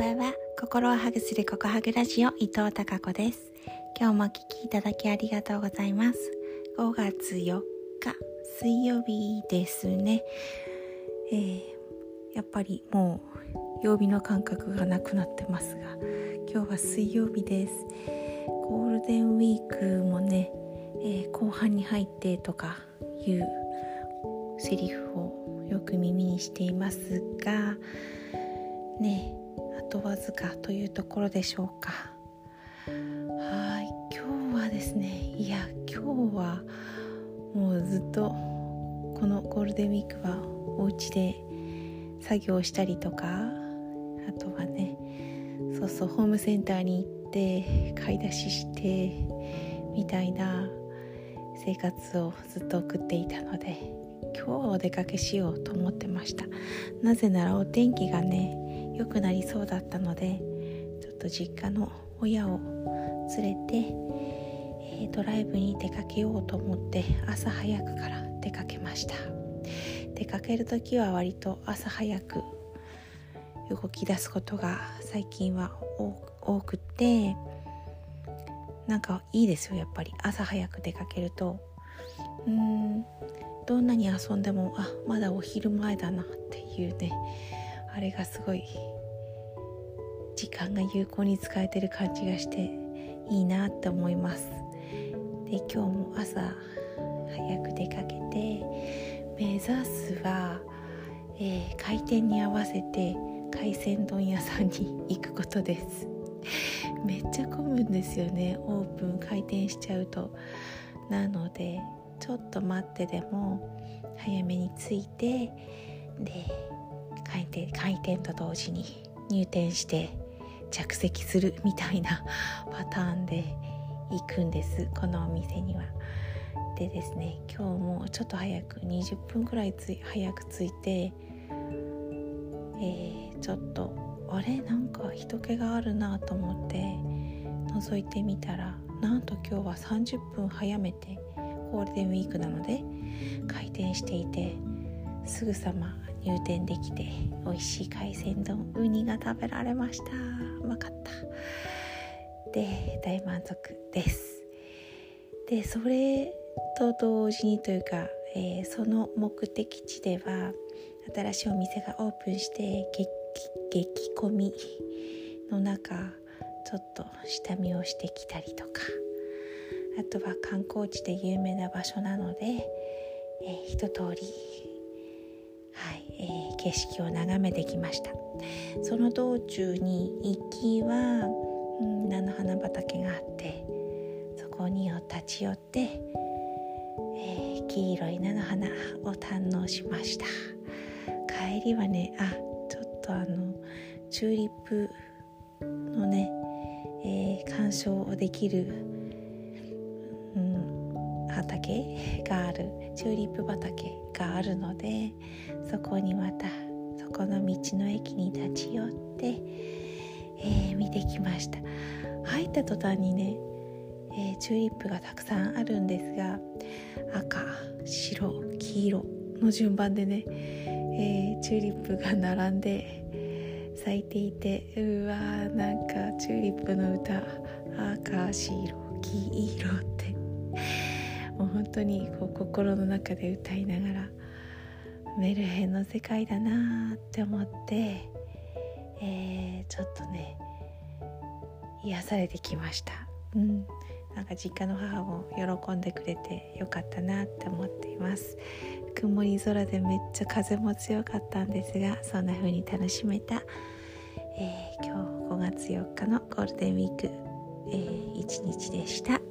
ばんは。心をハグするココハグラジオ伊藤孝子です。今日もお聞きいただきありがとうございます。5月4日水曜日ですね、えー、やっぱりもう曜日の感覚がなくなってますが今日は水曜日です。ゴールデンウィークもね、えー、後半に入ってとかいうセリフをよく耳にしていますがねとわずかというところでしょうか。はい。今日はですねいや今日はもうずっとこのゴールデンウィークはお家で作業したりとかあとはねそうそうホームセンターに行って買い出ししてみたいな生活をずっと送っていたので今日はお出かけしようと思ってました。なぜならお天気がね良くなりそうだったのでちょっと実家の親を連れて、えー、ドライブに出かけようと思って朝早くから出かけました。出かける時は割と朝早く動き出すことが最近は多くてなんかいいですよやっぱり。朝早く出かけると。うーん。どんなに遊んでもあまだお昼前だなっていうねあれがすごい時間が有効に使えてる感じがしていいなって思います。で今日も朝早く出かけて目指すは、えー、開店に合わせて海鮮丼屋さんに行くことです。めっちゃ混むんですよねオープン。開店しちゃうと。なのでちょっと待ってでも早めに着いてで開店開店と同時に入店して着席するみたいな パターンで行くんですこのお店には。でですね今日もちょっと早く20分くらいつ早く着いて、えー、ちょっとあれ？なんか人気があるなと思って覗いてみたらなんと今日は30分早めてゴールデンウィークなので開店していてすぐさま入店できて美味しい海鮮丼ウニが食べられました。うまかった。で大満足です。でそれと同時にというか、えー、その目的地では新しいお店がオープンして激込みの中ちょっと下見をしてきたりとか。あとは観光地で有名な場所なので、えー、一通りはいえー、景色を眺めてきました。その道中に行きは、うん、菜の花畑があってそこに立ち寄って、えー、黄色い菜の花を堪能しました。帰りはねあちょっとあのチューリップのね、えー、鑑賞をできる、畑があるチューリップ畑があるのでそこにまたそこの道の駅に立ち寄って、えー、見てきました。入った途端にね、えー、チューリップがたくさんあるんですが赤白黄色の順番でね、えー、チューリップが並んで咲いていてうわーなんかチューリップの歌赤白黄色って。もう本当にこう心の中で歌いながらメルヘンの世界だなって思って、えー、ちょっとね癒されてきました。うん。なんか実家の母も喜んでくれてよかったなって思っています。曇り空でめっちゃ風も強かったんですがそんな風に楽しめた、えー、今日5月4日のゴールデンウィーク、えー、1日でした。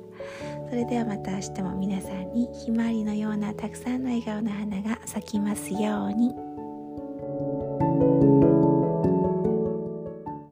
それではまた明日も皆さんにひまわりのようなたくさんの笑顔の花が咲きますように。